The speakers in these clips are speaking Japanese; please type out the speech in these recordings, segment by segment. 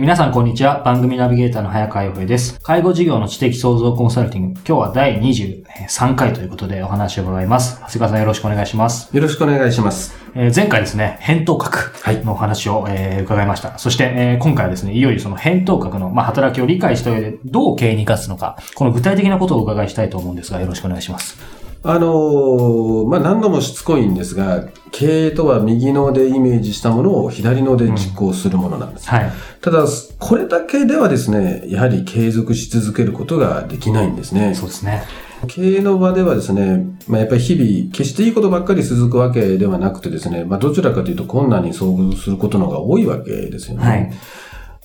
皆さんこんにちは。番組ナビゲーターの早川洋平です。介護事業の知的創造コンサルティング。今日は第23回ということでお話を伺います。長谷川さんよろしくお願いします。よろしくお願いします。えー、前回ですね、扁桃核のお話を、えー、伺いました。そして、えー、今回はですね、いよいよその扁桃核の、まあ、働きを理解した上でどう経営に活かすのか、この具体的なことをお伺いしたいと思うんですが、よろしくお願いします。あのー、まあ、何度もしつこいんですが、経営とは右脳でイメージしたものを左脳で実行するものなんです。うん、はい、ただ、これだけではですね、やはり継続し続けることができないんですね。そうですね。経営の場ではですね、まあ、やっぱり日々、決していいことばっかり続くわけではなくてですね、まあ、どちらかというと困難に遭遇することの方が多いわけですよね。はい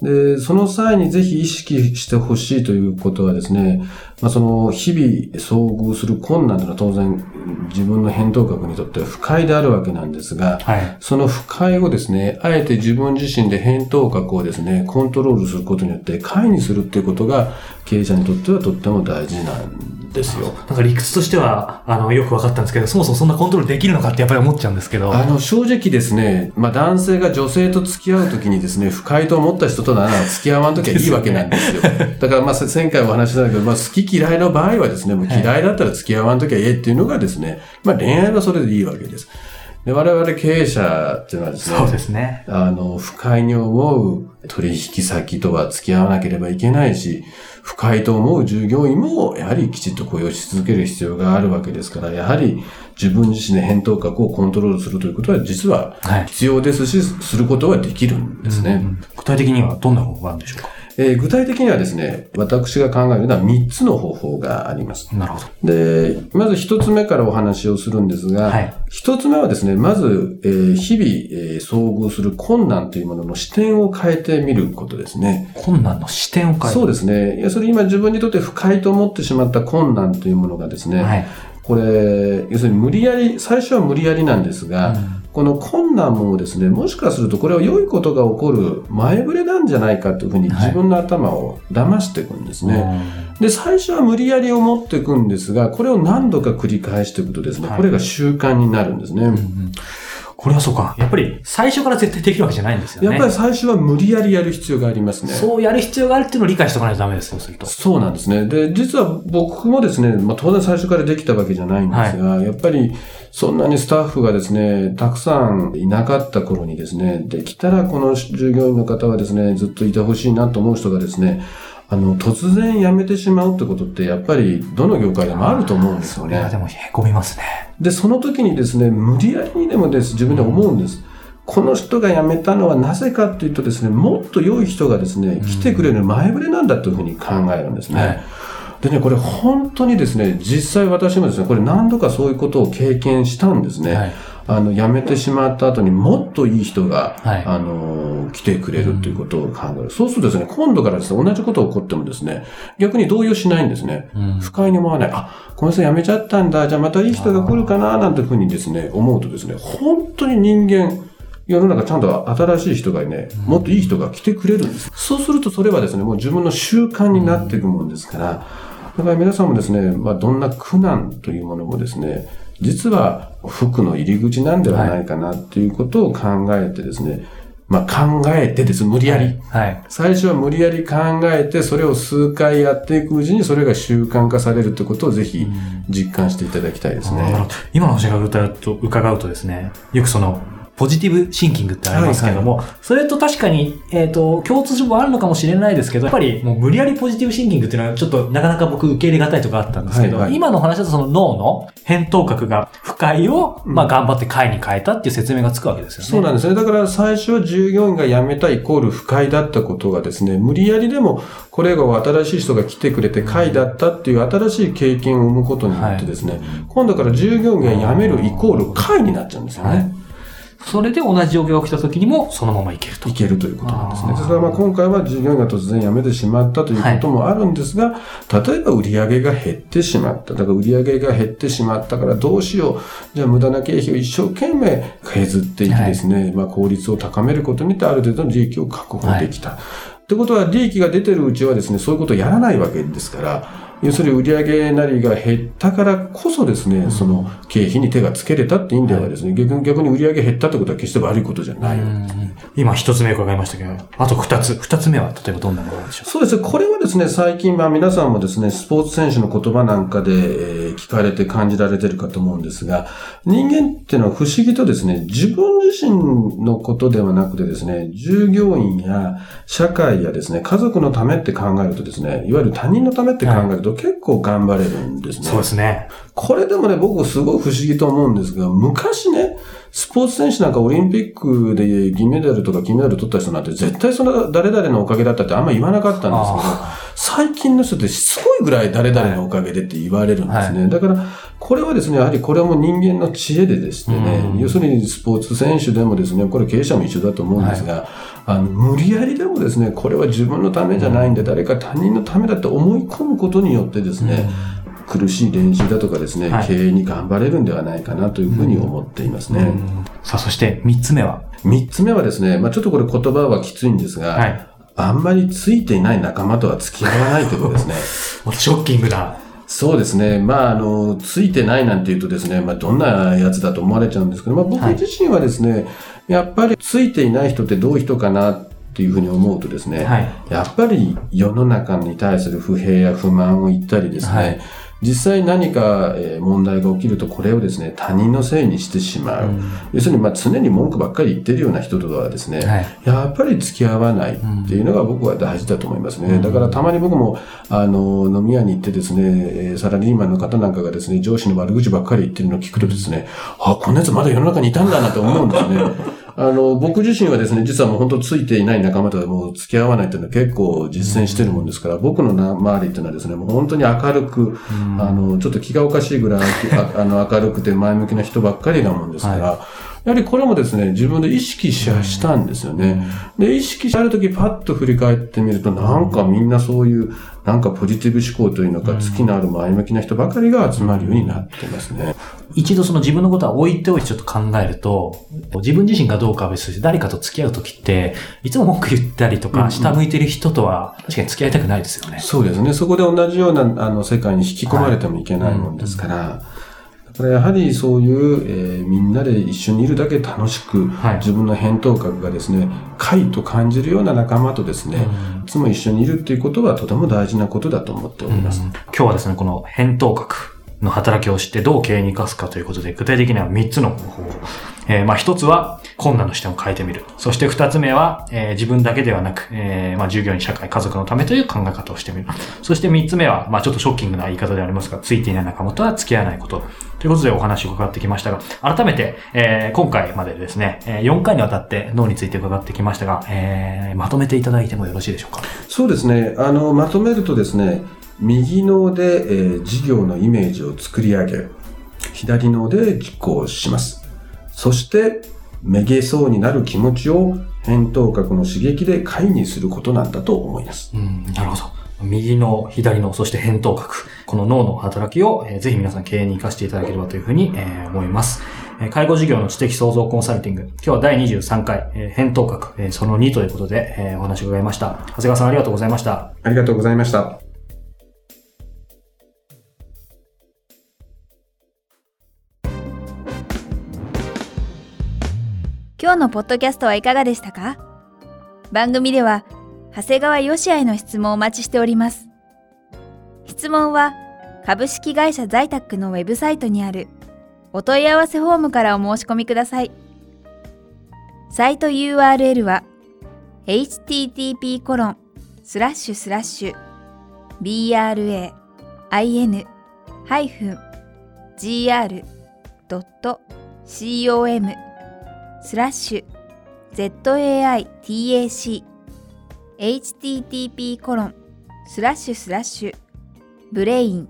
で、その際にぜひ意識してほしいということはですね、まあ、その日々遭遇する困難というのは当然自分の返答格にとっては不快であるわけなんですが、はい、その不快をですね、あえて自分自身で返答格をですね、コントロールすることによって快にするっていうことが経営者にとってはとっても大事なんですよ。なんか理屈としては、あの、よく分かったんですけど、そもそもそんなコントロールできるのかってやっぱり思っちゃうんですけど。あの、正直ですね、まあ男性が女性と付き合うときにですね、不快と思った人となら付き合わんときはいいわけなんですよ。だからまあ前回お話したんだけど、まあ好き嫌いの場合はですね、もう嫌いだったら付き合わんときはええっていうのがですね、まあ恋愛はそれでいいわけです。で我々経営者っていうのはですね、そうですね。あの、不快に思う取引先とは付き合わなければいけないし、不快と思う従業員も、やはりきちっと雇用し続ける必要があるわけですから、やはり自分自身で返答格をコントロールするということは実は必要ですし、はい、することはできるんですね、うん。具体的にはどんな方法があるんでしょうか？えー、具体的にはですね、私が考えるのは3つの方法があります。なるほど。で、まず1つ目からお話をするんですが、はい、1つ目はですね、まず、えー、日々、えー、遭遇する困難というものの視点を変えてみることですね。困難の視点を変えるそうですね。いや、それ今自分にとって不快と思ってしまった困難というものがですね、はい、これ、要するに無理やり、最初は無理やりなんですが、うんこの困難もですね、もしかするとこれは良いことが起こる前触れなんじゃないかというふうに自分の頭を騙していくんですね。はい、で、最初は無理やり思っていくんですが、これを何度か繰り返していくとですね、これが習慣になるんですね。うんうんこれはそうか。やっぱり最初から絶対できるわけじゃないんですよね。やっぱり最初は無理やりやる必要がありますね。そうやる必要があるっていうのを理解しておかないとダメです、そうすると。そうなんですね。で、実は僕もですね、まあ当然最初からできたわけじゃないんですが、はい、やっぱりそんなにスタッフがですね、たくさんいなかった頃にですね、できたらこの従業員の方はですね、ずっといてほしいなと思う人がですね、あの、突然辞めてしまうってことって、やっぱり、どの業界でもあると思うんですよね。それはでも、へこみますね。で、その時にですね、無理やりにでもです、自分で思うんです。うんこの人が辞めたのはなぜかというとですね、もっと良い人がですね、来てくれる前触れなんだというふうに考えるんですね。はい、でね、これ本当にですね、実際私もですね、これ何度かそういうことを経験したんですね。はい、あの、辞めてしまった後にもっといい人が、はい、あの、来てくれるということを考える。うん、そうするとですね、今度からですね、同じことが起こってもですね、逆に動揺しないんですね。うん、不快に思わない。あ、この人辞めちゃったんだ。じゃあまたいい人が来るかな、なんていうふうにですね、思うとですね、本当に人間、世の中ちゃんと新しい人がね、もっといい人が来てくれるんです。そうするとそれはですね、もう自分の習慣になっていくもんですから、だから皆さんもですね、まあどんな苦難というものもですね、実は服の入り口なんではないかなっていうことを考えてですね、まあ考えてです、無理やり。はい。最初は無理やり考えて、それを数回やっていくうちにそれが習慣化されるってことをぜひ実感していただきたいですね。今の話が伺うと、伺うとですね、よくその、ポジティブシンキングってありますけども、それと確かに、えっ、と、共通もあるのかもしれないですけど、やっぱりもう無理やりポジティブシンキングっていうのはちょっとなかなか僕受け入れがたいとかあったんですけど、はいはい今の話だとその脳の扁桃核が不快を、まあ頑張って快に変えたっていう説明がつくわけですよね。そうなんですね。だから最初は従業員が辞めたイコール不快だったことがですね、無理やりでもこれが新しい人が来てくれて快だったっていう新しい経験を生むことによってですね、今度から従業員が辞めるイコール快になっちゃうんですよね。はいそれで同じ状況が起きた時にもそのままいけるとい。けるということなんですね。ですからまあ今回は従業員が突然辞めてしまったということもあるんですが、例えば売上が減ってしまった。だから売上が減ってしまったからどうしよう。じゃあ無駄な経費を一生懸命削っていきですね、まあ効率を高めることによってある程度の利益を確保できた。ってことは利益が出てるうちはですね、そういうことをやらないわけですから、要するに売上なりが減ったからこそですね、その経費に手がつけれたって意味ではですね、逆に逆に売上減ったってことは決して悪いことじゃない。今一つ目伺いましたけど、あと二つ。二つ目は例えばどんなものでしょそうです。ね。これはですね、最近、まあ皆さんもですね、スポーツ選手の言葉なんかで、えー聞かれて感じられてるかと思うんですが、人間ってのは不思議とですね、自分自身のことではなくてですね、従業員や社会やですね、家族のためって考えるとですね、いわゆる他人のためって考えると結構頑張れるんですう。ね。そうですね。これでもね、僕すごい不思議と思うんですが、昔ね、スポーツ選手なんかオリンピックで銀メダルとか金メダル取った人なんて絶対その誰々のおかげだったってあんま言わなかったんですけど、最近の人ってしつこいぐらい誰々のおかげでって言われるんですね。だから、これはですね、やはりこれも人間の知恵でですね、うん。要するにスポーツ選手でもですね、これ経営者も一緒だと思うんですが、あの、無理やりでもですね、これは自分のためじゃないんで、誰か他人のためだって思い込むことによってですね、苦しい練習だとかですね、はい経営に頑張れるんではないかなというふうに思っていますね。うんさあ、そして三つ目は？三つ目はですね、まあちょっとこれ言葉はきついんですが、はい。あんまりついていない仲間とは付き合わないということですね。ショッキングな。そうですね。まあ、あの、ついてないなんて言うとですね、まあ、どんなやつだと思われちゃうんですけど、まあ、僕はい自身はですね、やっぱりついていない人ってどういう人かなっていうふうに思うとですね、はい。やっぱり世の中に対する不平や不満を言ったりですね、はい実際何かえー問題が起きるとこれをですね、他人のせいにしてしまう。要するにまあ常に文句ばっかり言ってるような人とはですね、はい。やっぱり付き合わないっていうのが僕は大事だと思いますね。だからたまに僕も、あの、飲み屋に行ってですね、えーサラリーマンの方なんかがですね、上司の悪口ばっかり言ってるのを聞くとですね、あ、こんなやつまだ世の中にいたんだなと思うんですね。あの、僕自身はですね、実はもう本当ついていない仲間とはもう付き合わないっていうのは結構実践してるもんですから、僕のな周りっていうのはですね、もう本当に明るく、あの、ちょっと気がおかしいぐらい、ああの、明るくて前向きな人ばっかりなもんですから、やはりこれもですね、自分で意識ししたんですよね。で、意識してあるときパッと振り返ってみると、なんかみんなそういう、なんかポジティブ思考というのか、月のある前向きな人ばかりが集まるようになってますね。一度その自分のことは置いておいてちょっと考えると、自分自身がどうかは別として誰かと付き合うときって、いつも文句言ったりとか、下向いてる人とは確かに付き合いたくないですよね。そうですね。そこで同じようなあの世界に引き込まれてもいけないもんですから、だからやはりそういう、えーみんなで一緒にいるだけ楽しく、はい自分の返答格がですね、快と感じるような仲間とですね、いつも一緒にいるっていうことはとても大事なことだと思っております。今日はですね、この返答核の働きを知ってどう経営に生かすかということで、具体的には3つの方法。えーまあ1つは困難の視点を変えてみる。そして2つ目は、えー自分だけではなく、えーまあ従業員、社会、家族のためという考え方をしてみる。そして3つ目は、まあちょっとショッキングな言い方でありますが、ついていない仲間とは付き合わないこと。ということでお話を伺ってきましたが、改めて、えー今回までですね、えー4回にわたって脳について伺ってきましたが、えーまとめていただいてもよろしいでしょうか？そうですね。あの、まとめるとですね、右脳で、えー事業のイメージを作り上げ、左脳で実行します。そして、めげそうになる気持ちを返答核の刺激で解にすることなんだと思います。うん、なるほど。右の、左の、そして扁桃核。この脳の働きを、えーぜひ皆さん経営に活かしていただければというふうに、えー思います。えー介護事業の知的創造コンサルティング。今日は第23回、えー、扁桃核、えーその2ということで、えーお話を伺いました。長谷川さんありがとうございました。ありがとうございました。今日のポッドキャストはいかがでしたか？番組では長谷川よしあへの質問をお待ちしております。質問は株式会社在宅のウェブサイトにあるお問い合わせフォームからお申し込みください。サイト URL は http コロンスラッシュスラッシュ bra-in-gr.com スラッシュ zaitac http コロンスラッシュスラッシュブレイン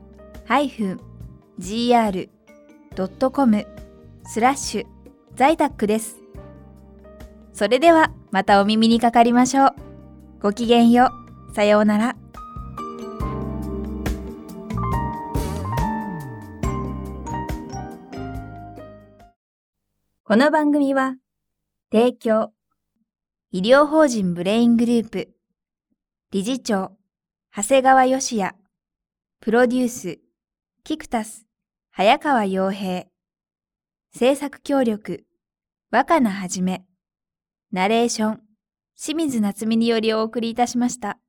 -gr.com スラッシュ在宅です。それではまたお耳にかかりましょう。ごきげんよう。さようなら。この番組は、提供、医療法人ブレイングループ、理事長、長谷川義也、プロデュース、キクタス、早川洋平、制作協力、若菜はじめ、ナレーション、清水夏美によりお送りいたしました。